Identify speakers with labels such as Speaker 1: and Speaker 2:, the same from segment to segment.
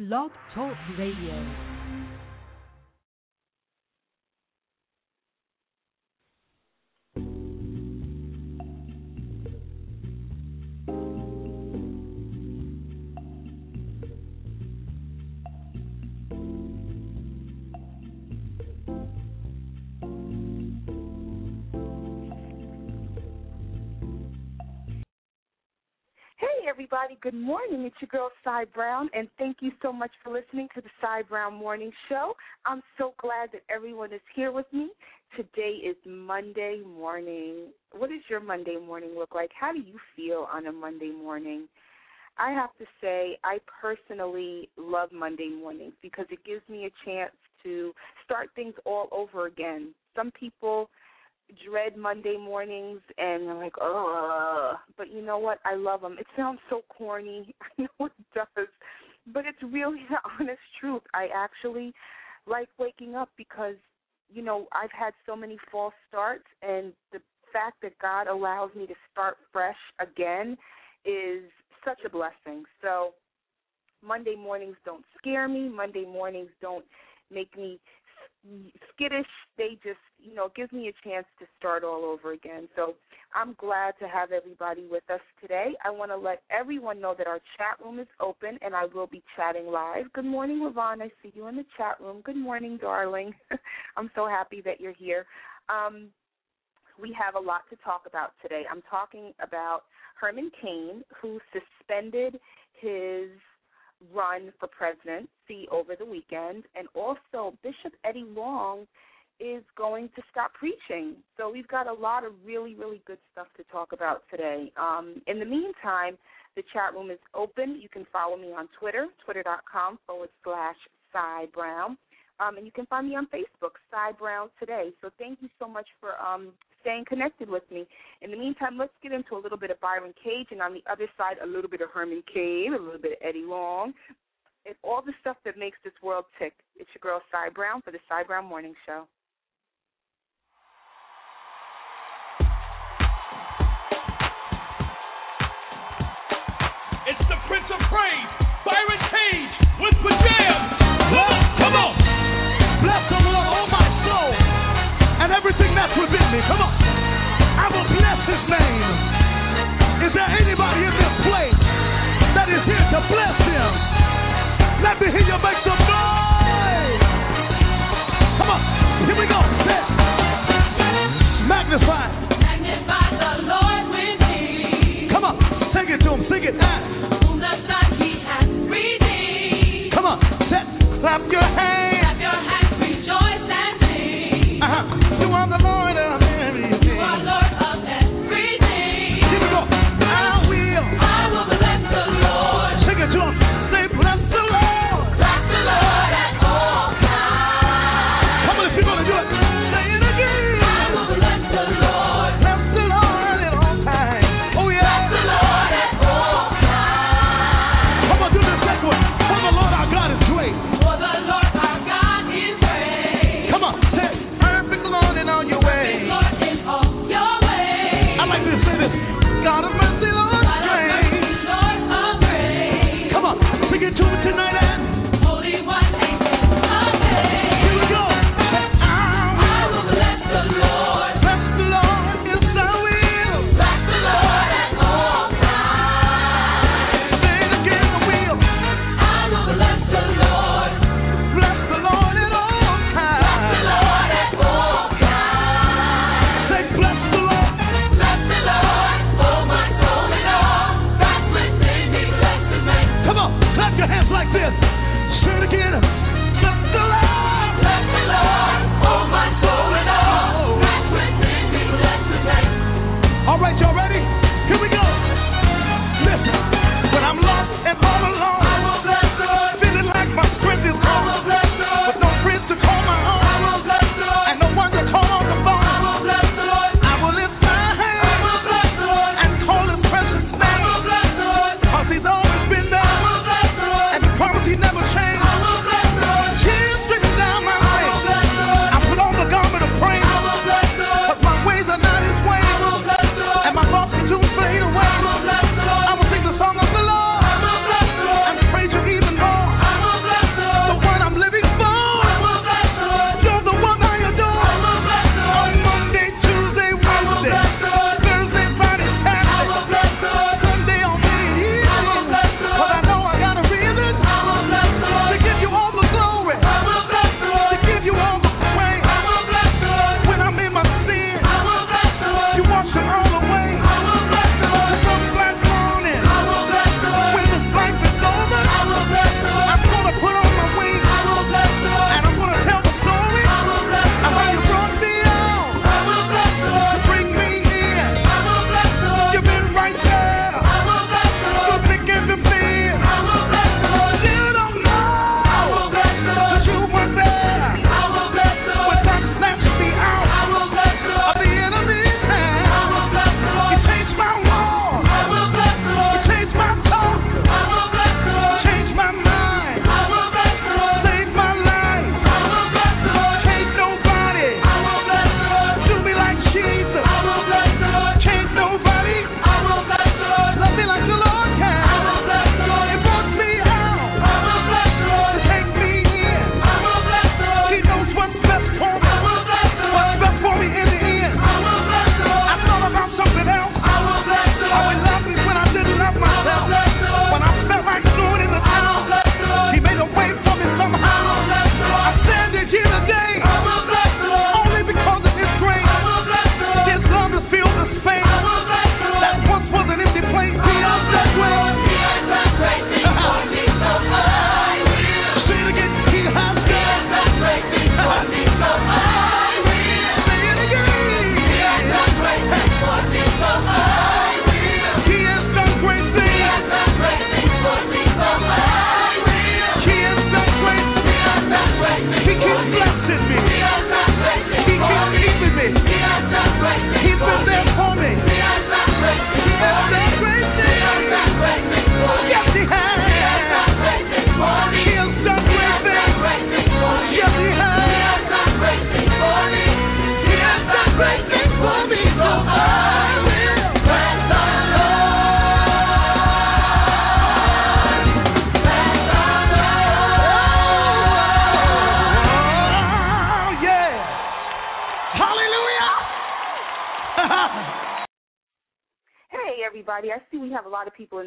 Speaker 1: Blog Talk Radio.
Speaker 2: Good morning. It's your girl, Sai Browne, and thank you so much for listening to the Sai Browne Morning Show. I'm so glad that everyone is here with me. Today is Monday morning. What does your Monday morning look like? How do you feel on a Monday morning? I have to say, I personally love Monday mornings because it gives me a chance to start things all over again. Some people dread Monday mornings and I'm like, oh, but you know what? I love them. It sounds so corny. I know it does, but it's really the honest truth. I actually like waking up because you know I've had so many false starts, and the fact that God allows me to start fresh again is such a blessing. So Monday mornings don't scare me. Monday mornings don't make me skittish. They just, you know, gives me a chance to start all over again. So I'm glad to have everybody with us today. I want to let everyone know that our chat room is open and I will be chatting live. Good morning, Levon. I see you in the chat room. Good morning, darling. I'm so happy that you're here. Um, we have a lot to talk about today. I'm talking about Herman Cain, who suspended his run for presidency over the weekend, and also Bishop Eddie Long is going to stop preaching. So we've got a lot of really, really good stuff to talk about today. Um, in the meantime, the chat room is open. You can follow me on Twitter, twitter.com forward slash Sai Browne. Um, and you can find me on Facebook, Sai Browne Today. So thank you so much for um, staying connected with me. In the meantime, let's get into a little bit of Byron Cage, and on the other side, a little bit of Herman Cain, a little bit of Eddie Long, and all the stuff that makes this world tick. It's your girl, Sai Browne, for the Sai Browne Morning Show.
Speaker 3: It's the Prince of Praise, Byron Cage, with pajamas. Come on.
Speaker 4: Bless the Lord, oh my soul, and everything that's within me. Come on. Bless his name. Is there anybody in this place that is here to bless him? Let me hear you make some noise. Come on. Here we go. It. Magnify.
Speaker 5: Magnify the Lord with me,
Speaker 4: Come on. Sing it to him. Sing it.
Speaker 5: Whom the Son he hath redeemed.
Speaker 4: Come on. Set. Clap your hands.
Speaker 5: Clap your hands, rejoice and sing.
Speaker 4: Uh-huh. You are the Lord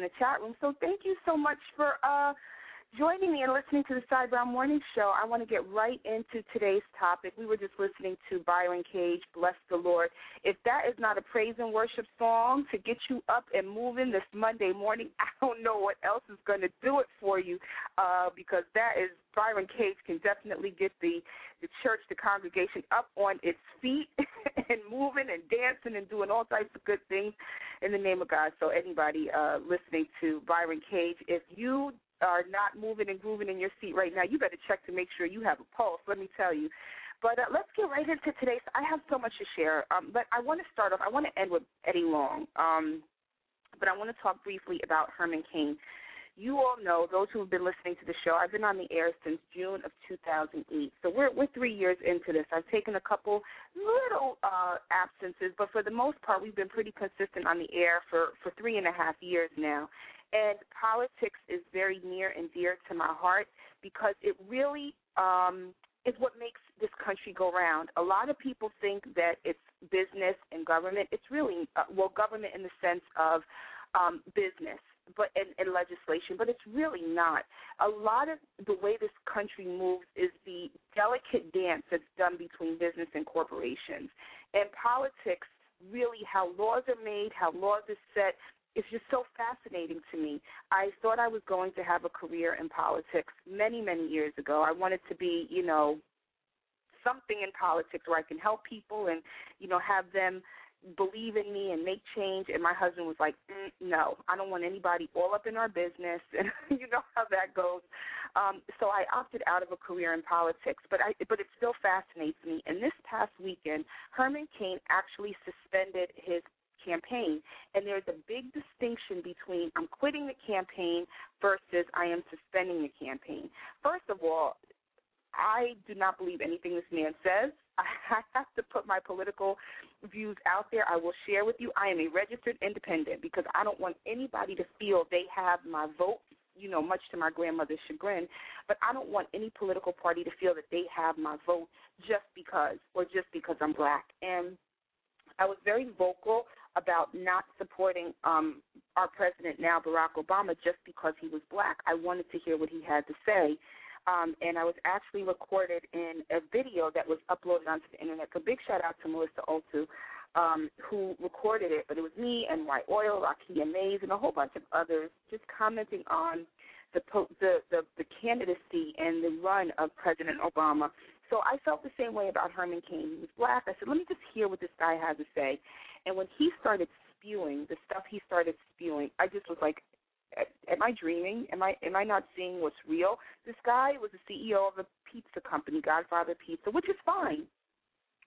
Speaker 5: the
Speaker 2: chat room. So thank you so much for uh, joining me and listening to the Sai Browne Morning Show. I want to get right into today's topic. We were just listening to Byron Cage, Bless the Lord. If that is not a praise and worship song to get you up and moving this Monday morning, I don't know what else is going to do it for you uh, because that is Byron Cage can definitely get the, the church, the congregation up on its feet and moving and dancing and doing all types of good things in the name of God. So anybody uh, listening to Byron Cage, if you are not moving and grooving in your seat right now, you better check to make sure you have a pulse. Let me tell you. But uh, let's get right into today. So I have so much to share, um, but I want to start off. I want to end with Eddie Long, um, but I want to talk briefly about Herman Cain. You all know those who have been listening to the show. I've been on the air since June of 2008, so we're we're three years into this. I've taken a couple little uh, absences, but for the most part, we've been pretty consistent on the air for for three and a half years now. And politics is very near and dear to my heart because it really um, is what makes this country go round. A lot of people think that it's business and government. It's really, uh, well, government in the sense of um, business but and, and legislation, but it's really not. A lot of the way this country moves is the delicate dance that's done between business and corporations. And politics, really, how laws are made, how laws are set, it's just so fascinating to me. I thought I was going to have a career in politics many, many years ago. I wanted to be, you know, something in politics where I can help people and, you know, have them believe in me and make change and my husband was like mm, no i don't want anybody all up in our business and you know how that goes um so i opted out of a career in politics but i but it still fascinates me and this past weekend herman cain actually suspended his campaign. And there's a big distinction between I'm quitting the campaign versus I am suspending the campaign. First of all, I do not believe anything this man says. I have to put my political views out there. I will share with you. I am a registered independent because I don't want anybody to feel they have my vote, you know, much to my grandmother's chagrin. But I don't want any political party to feel that they have my vote just because or just because I'm black. And I was very vocal about not supporting um, our president now, Barack Obama, just because he was black. I wanted to hear what he had to say. Um, and I was actually recorded in a video that was uploaded onto the internet. So big shout out to Melissa Oltu, um, who recorded it. But it was me and White Oil, Rakia Mays, and a whole bunch of others just commenting on the, the the the candidacy and the run of President Obama. So I felt the same way about Herman Cain. He was black. I said, let me just hear what this guy has to say. And when he started spewing the stuff he started spewing, I just was like, am I dreaming? Am I am I not seeing what's real? This guy was the CEO of a pizza company, Godfather Pizza, which is fine,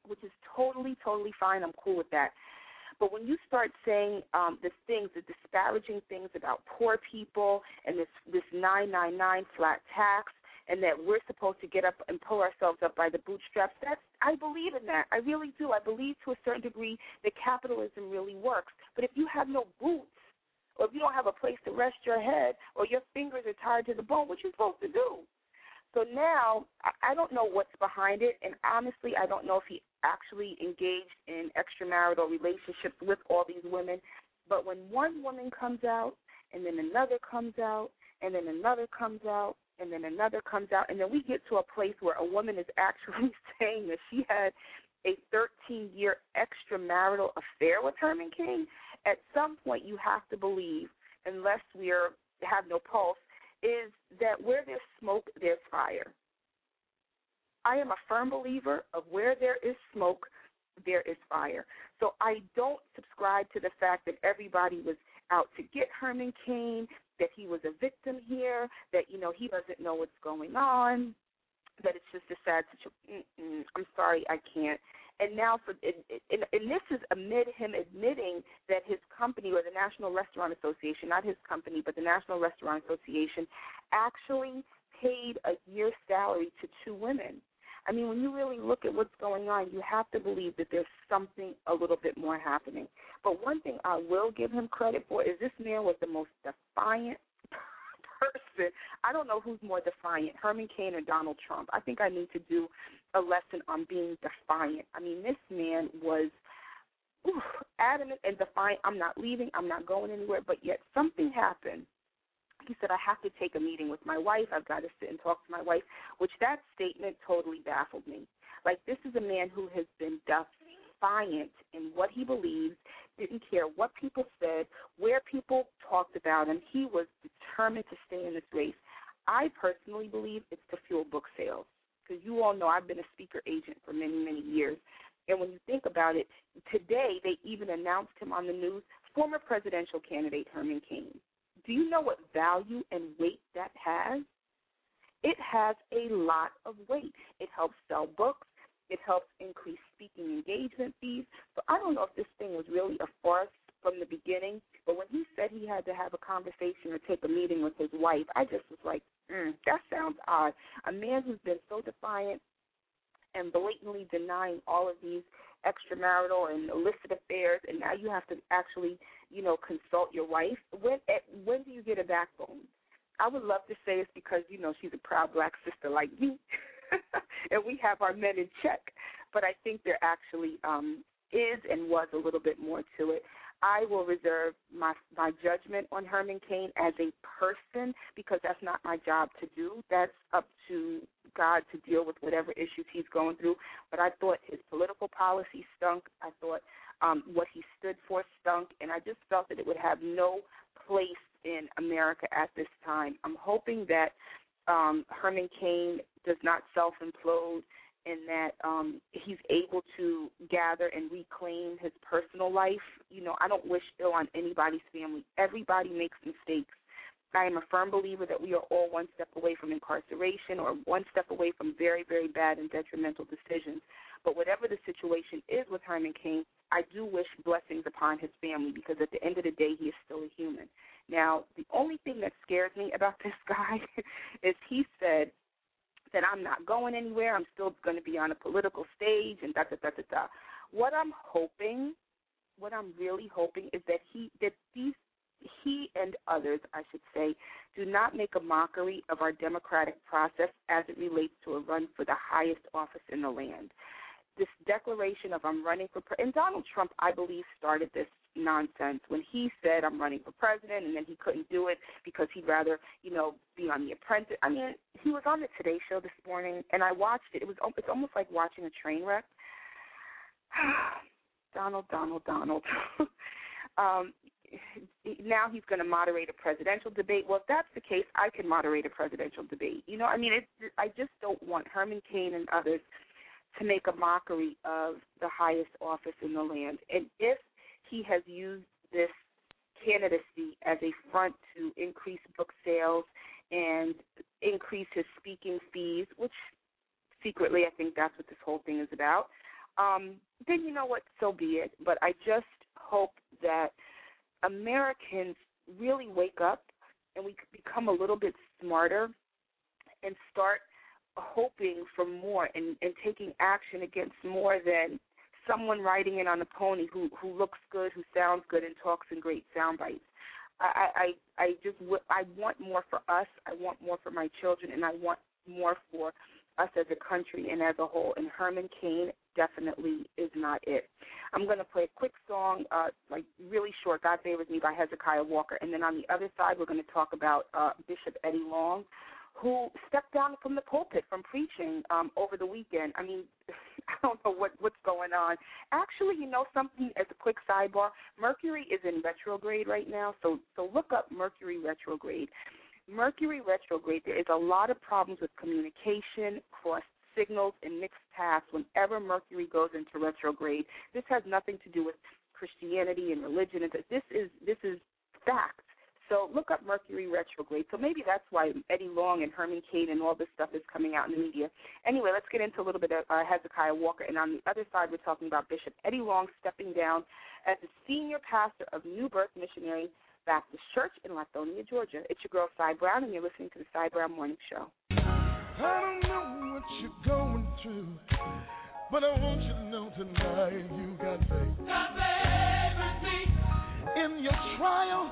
Speaker 2: which is totally totally fine. I'm cool with that. But when you start saying um, the things, the disparaging things about poor people and this this 999 flat tax, and that we're supposed to get up and pull ourselves up by the bootstraps. That's I believe in that. I really do. I believe to a certain degree that capitalism really works. But if you have no boots, or if you don't have a place to rest your head, or your fingers are tied to the bone, what you supposed to do? So now I don't know what's behind it, and honestly, I don't know if he actually engaged in extramarital relationships with all these women. But when one woman comes out, and then another comes out, and then another comes out, and then another comes out, and then we get to a place where a woman is actually saying that she had a 13 year extramarital affair with Herman Cain. At some point, you have to believe, unless we are have no pulse, is that where there's smoke, there's fire. I am a firm believer of where there is smoke, there is fire. So I don't subscribe to the fact that everybody was out to get Herman Cain, that he was a victim here, that you know he doesn't know what's going on, that it's just a sad situation. I'm sorry, I can't. And now, for and, and, this is amid him admitting that his company, or the National Restaurant Association, not his company, but the National Restaurant Association, actually paid a year's salary to two women. I mean, when you really look at what's going on, you have to believe that there's something a little bit more happening. But one thing I will give him credit for is this man was the most defiant person. I don't know who's more defiant, Herman Cain or Donald Trump. I think I need to do a lesson on being defiant. I mean, this man was ooh, adamant and defiant. I'm not leaving. I'm not going anywhere. But yet something happened. He said, I have to take a meeting with my wife. I've got to sit and talk to my wife, which that statement totally baffled me. Like, this is a man who has been defiant in what he believes, didn't care what people said, where people talked about him. He was determined to stay in this race. I personally believe it's to fuel book sales because you all know I've been a speaker agent for many, many years. And when you think about it, today they even announced him on the news, former presidential candidate Herman Cain. Do you know what value and weight that has? It has a lot of weight. It helps sell books. It helps increase speaking engagement fees. So I don't know if this thing was really a farce from the beginning, but when he said he had to have a conversation or take a meeting with his wife, I just was like, mm, that sounds odd. A man who's been so defiant and blatantly denying all of these extramarital and illicit affairs, and now you have to actually, you know, consult your wife. When at, when do you get a backbone? I would love to say it's because you know she's a proud black sister like me, and we have our men in check. But I think there actually um, is and was a little bit more to it. I will reserve my my judgment on Herman Cain as a person because that's not my job to do. That's up to God to deal with whatever issues he's going through. But I thought his political policy stunk. I thought um, what he stood for stunk, and I just felt that it would have no place in America at this time. I'm hoping that um, Herman Cain does not self implode in that um he's able to gather and reclaim his personal life. You know, I don't wish ill on anybody's family. Everybody makes mistakes. I am a firm believer that we are all one step away from incarceration or one step away from very, very bad and detrimental decisions. But whatever the situation is with Herman Cain, I do wish blessings upon his family because at the end of the day, he is still a human. Now, the only thing that scares me about this guy is he said that I'm not going anywhere. I'm still going to be on a political stage and da da da da da. What I'm hoping, what I'm really hoping, is that he that these he and others, I should say, do not make a mockery of our democratic process as it relates to a run for the highest office in the land. This declaration of I'm running for and Donald Trump, I believe, started this nonsense when he said I'm running for president and then he couldn't do it because he'd rather, you know, be on The Apprentice. I mean, he was on the Today Show this morning and I watched it. It was it's almost like watching a train wreck. Donald, Donald, Donald. um, now he's going to moderate a presidential debate. Well, if that's the case, I can moderate a presidential debate. You know, I mean, it, I just don't want Herman Cain and others to make a mockery of the highest office in the land. And if he has used this candidacy as a front to increase book sales and increase his speaking fees, which secretly I think that's what this whole thing is about, um, then you know what, so be it. But I just hope that Americans really wake up and we become a little bit smarter and start hoping for more and, and taking action against more than someone riding in on a pony who who looks good, who sounds good, and talks in great sound bites. I I I just I want more for us. I want more for my children, and I want more for us as a country and as a whole. And Herman Cain definitely is not it. I'm going to play a quick song, uh, like really short, God Favors Me by Hezekiah Walker. And then on the other side, we're going to talk about uh, Bishop Eddie Long, who stepped down from the pulpit from preaching um, over the weekend. I mean, I don't know what what's going on. Actually, you know something as a quick sidebar, Mercury is in retrograde right now, so so look up Mercury retrograde. Mercury retrograde, there is a lot of problems with communication, cross signals, and mixed paths whenever Mercury goes into retrograde. This has nothing to do with Christianity and religion. This is this is. So look up Mercury retrograde. So maybe that's why Eddie Long and Herman Cain and all this stuff is coming out in the media. Anyway, let's get into a little bit of uh, Hezekiah Walker. And on the other side, we're talking about Bishop Eddie Long stepping down as the senior pastor of New Birth Missionary Baptist Church in Lithonia, Georgia. It's your girl, Sai Browne, and you're listening to the Sai Browne Morning Show.
Speaker 4: I don't know what you're going through, but I want you to know tonight you got faith.
Speaker 5: God favors me.
Speaker 4: In your trial,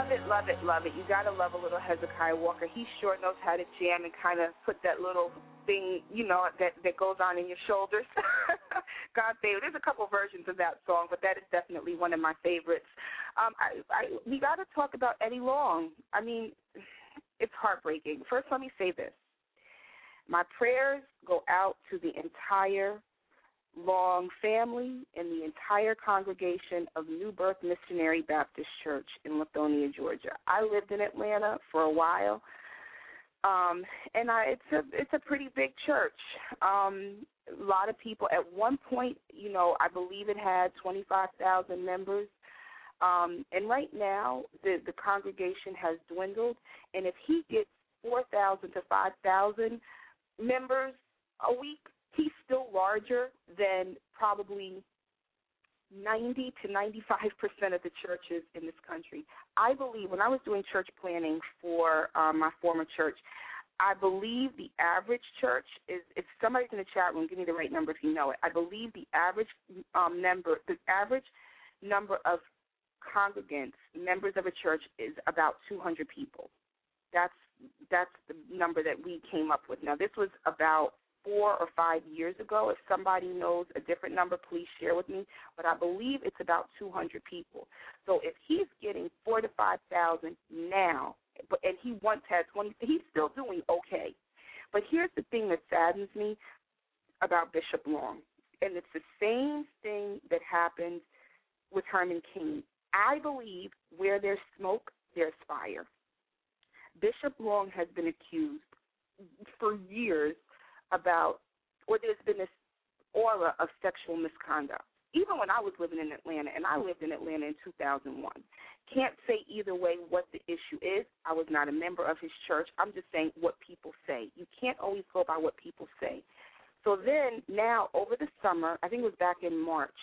Speaker 2: Love it, love it, love it. You gotta love a little Hezekiah Walker. He sure knows how to jam and kind of put that little thing, you know, that that goes on in your shoulders. God save. There's a couple versions of that song, but that is definitely one of my favorites. Um, I, I we gotta talk about Eddie Long. I mean, it's heartbreaking. First, let me say this: my prayers go out to the entire Long family and the entire congregation of New Birth Missionary Baptist Church in Lithonia, Georgia. I lived in Atlanta for a while, um, and I, it's a it's a pretty big church. Um, a lot of people. At one point, you know, I believe it had twenty five thousand members. Um, and right now, the the congregation has dwindled. And if he gets four thousand to five thousand members a week, he's still larger than probably 90 to 95 percent of the churches in this country. I believe when I was doing church planning for um, my former church, I believe the average church is. If somebody's in the chat room, give me the right number if you know it. I believe the average um, number, the average number of congregants, members of a church, is about 200 people. That's that's the number that we came up with. Now this was about four or five years ago. If somebody knows a different number, please share with me. But I believe it's about 200 people. So if he's getting four to five thousand now, but and he once had 20, he's still doing okay. But here's the thing that saddens me about Bishop Long, and it's the same thing that happened with Herman King. I believe where there's smoke, there's fire. Bishop Long has been accused for years about, or there's been this aura of sexual misconduct. Even when I was living in Atlanta, and I lived in Atlanta in 2001. Can't say either way what the issue is. I was not a member of his church. I'm just saying what people say. You can't always go by what people say. So then, now over the summer, I think it was back in March,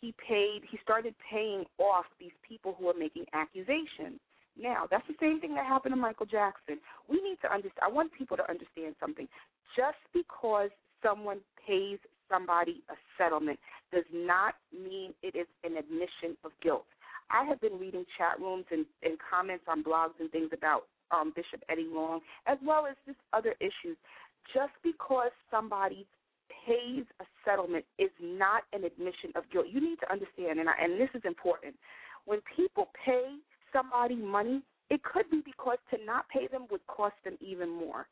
Speaker 2: he paid. He started paying off these people who were making accusations. Now, that's the same thing that happened to Michael Jackson. We need to understand. I want people to understand something. Just because someone pays somebody a settlement does not mean it is an admission of guilt. I have been reading chat rooms and, and comments on blogs and things about um, Bishop Eddie Long, as well as just other issues. Just because somebody pays a settlement is not an admission of guilt. You need to understand, and, I, and this is important. When people pay somebody money, it could be because to not pay them would cost them even more.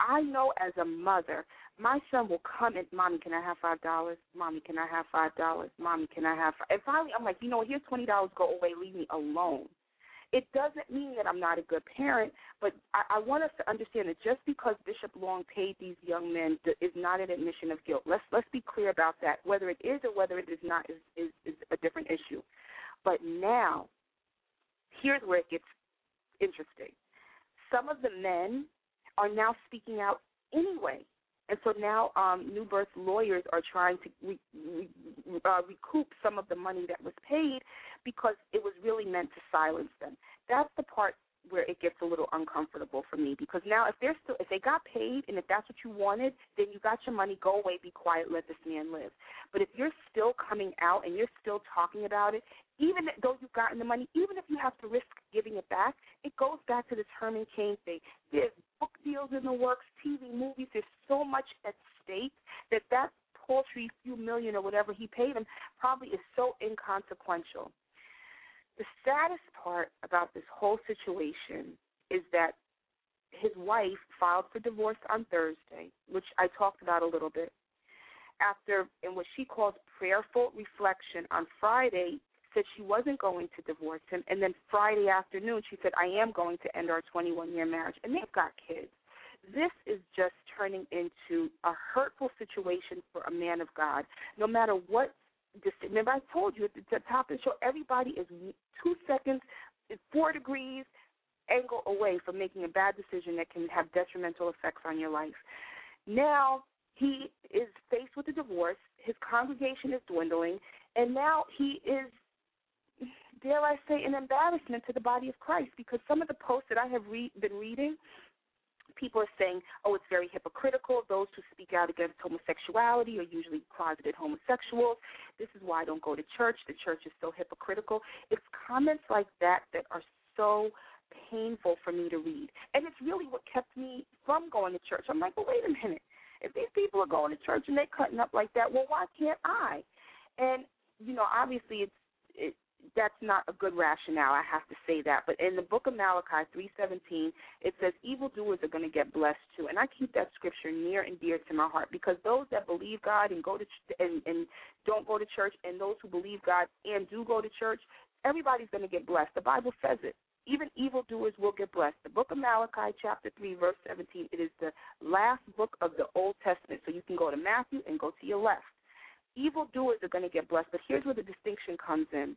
Speaker 2: I know as a mother, my son will come and, Mommy, can I have five dollars? Mommy, can I have five dollars? Mommy, can I have five? And finally I'm like, you know, here's twenty dollars, go away, leave me alone. It doesn't mean that I'm not a good parent, but I, I want us to understand that just because Bishop Long paid these young men is not an admission of guilt. Let's let's be clear about that. Whether it is or whether it is not is, is, is a different issue. But now, here's where it gets interesting. Some of the men are now speaking out anyway. And so now um, New Birth lawyers are trying to re- re- uh, recoup some of the money that was paid because it was really meant to silence them. That's the part where it gets a little uncomfortable for me because now if they're still if they got paid and if that's what you wanted, then you got your money, go away, be quiet, let this man live. But if you're still coming out and you're still talking about it, even though you've gotten the money, even if you have to risk giving it back, it goes back to this Herman Cain thing. There's book deals in the works, TV, movies. There's so much at stake that that paltry few million or whatever he paid him probably is so inconsequential. The saddest part about this whole situation is that his wife filed for divorce on Thursday, which I talked about a little bit. After, in what she calls prayerful reflection on Friday, said she wasn't going to divorce him, and then Friday afternoon she said, "I am going to end our 21-year marriage," and they've got kids. This is just turning into a hurtful situation for a man of God. No matter what remember I told you at the top of the show, everybody is two seconds, four degrees angle away from making a bad decision that can have detrimental effects on your life. Now he is faced with a divorce. His congregation is dwindling, and now he is, dare I say, an embarrassment to the body of Christ because some of the posts that I have re- been reading people are saying, oh, it's very hypocritical. Those who speak out against homosexuality are usually closeted homosexuals. This is why I don't go to church. The church is so hypocritical. It's comments like that that are so painful for me to read. And it's really what kept me from going to church. I'm like, well, wait a minute. If these people are going to church and they're cutting up like that, well, why can't I? And, you know, obviously it's, it, that's not a good rationale. I have to say that. But in the book of Malachi three seventeen, it says evildoers are going to get blessed too, and I keep that scripture near and dear to my heart because those that believe God and go to ch- and and don't go to church, and those who believe God and do go to church, everybody's going to get blessed. The Bible says it. Even evildoers will get blessed. The book of Malachi, chapter 3, verse 17, it is the last book of the Old Testament. So you can go to Matthew and go to your left. Evildoers are going to get blessed. But here's where the distinction comes in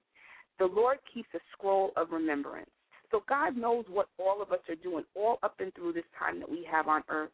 Speaker 2: the Lord keeps a scroll of remembrance. So God knows what all of us are doing all up and through this time that we have on earth.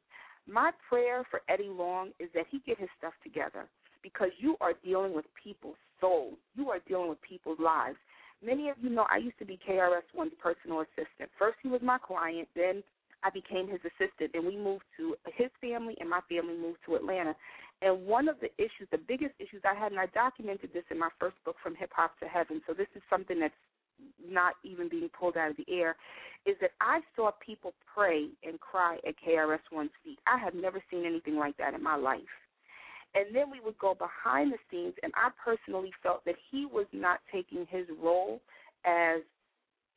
Speaker 2: My prayer for Eddie Long is that he get his stuff together because you are dealing with people's souls. You are dealing with people's lives. Many of you know I used to be KRS-One's personal assistant. First he was my client, then I became his assistant, and we moved to his family, and my family moved to Atlanta. And one of the issues, the biggest issues I had, and I documented this in my first book, From Hip Hop to Heaven, so this is something that's not even being pulled out of the air, is that I saw people pray and cry at KRS One's feet. I have never seen anything like that in my life. And then we would go behind the scenes, and I personally felt that he was not taking his role as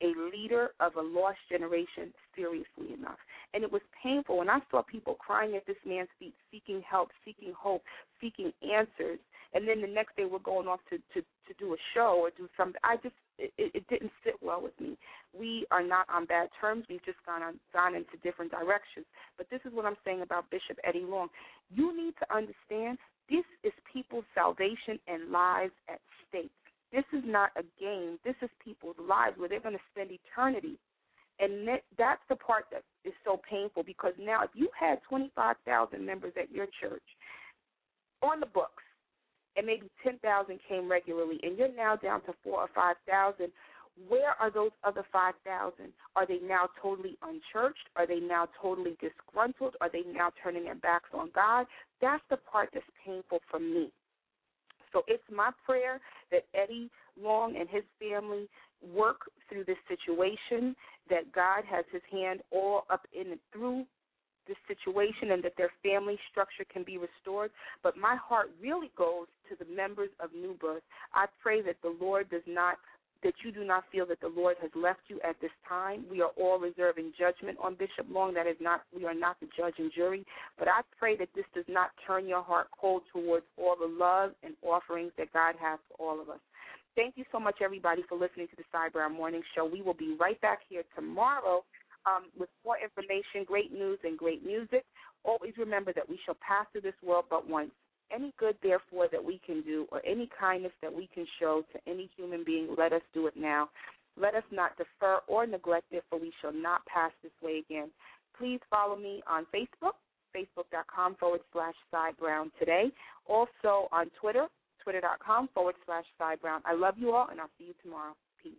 Speaker 2: a leader of a lost generation seriously enough. And it was painful when I saw people crying at this man's feet, seeking help, seeking hope, seeking answers. And then the next day we're going off to, to, to do a show or do something. I just, it, it didn't sit well with me. We are not on bad terms. We've just gone on, gone into different directions. But this is what I'm saying about Bishop Eddie Long. You need to understand this is people's salvation and lives at stake. This is not a game. This is people's lives where they're going to spend eternity. And that's the part that is so painful because now if you had 25,000 members at your church on the books and maybe 10,000 came regularly and you're now down to 4 or 5,000, where are those other 5,000? Are they now totally unchurched? Are they now totally disgruntled? Are they now turning their backs on God? That's the part that's painful for me. So it's my prayer that Eddie Long and his family work through this situation, that God has his hand all up in and through this situation and that their family structure can be restored. But my heart really goes to the members of New Birth. I pray that the Lord does not that you do not feel that the Lord has left you at this time. We are all reserving judgment on Bishop Long. That is not we are not the judge and jury. But I pray that this does not turn your heart cold towards all the love and offerings that God has for all of us. Thank you so much, everybody, for listening to the Browne Morning Show. We will be right back here tomorrow um, with more information, great news, and great music. Always remember that we shall pass through this world but once. Any good, therefore, that we can do, or any kindness that we can show to any human being, let us do it now. Let us not defer or neglect it, for we shall not pass this way again. Please follow me on Facebook, facebook.com forward slash Sai Browne today. Also on Twitter, twitter.com forward slash Sai Browne. I love you all, and I'll see you tomorrow. Peace.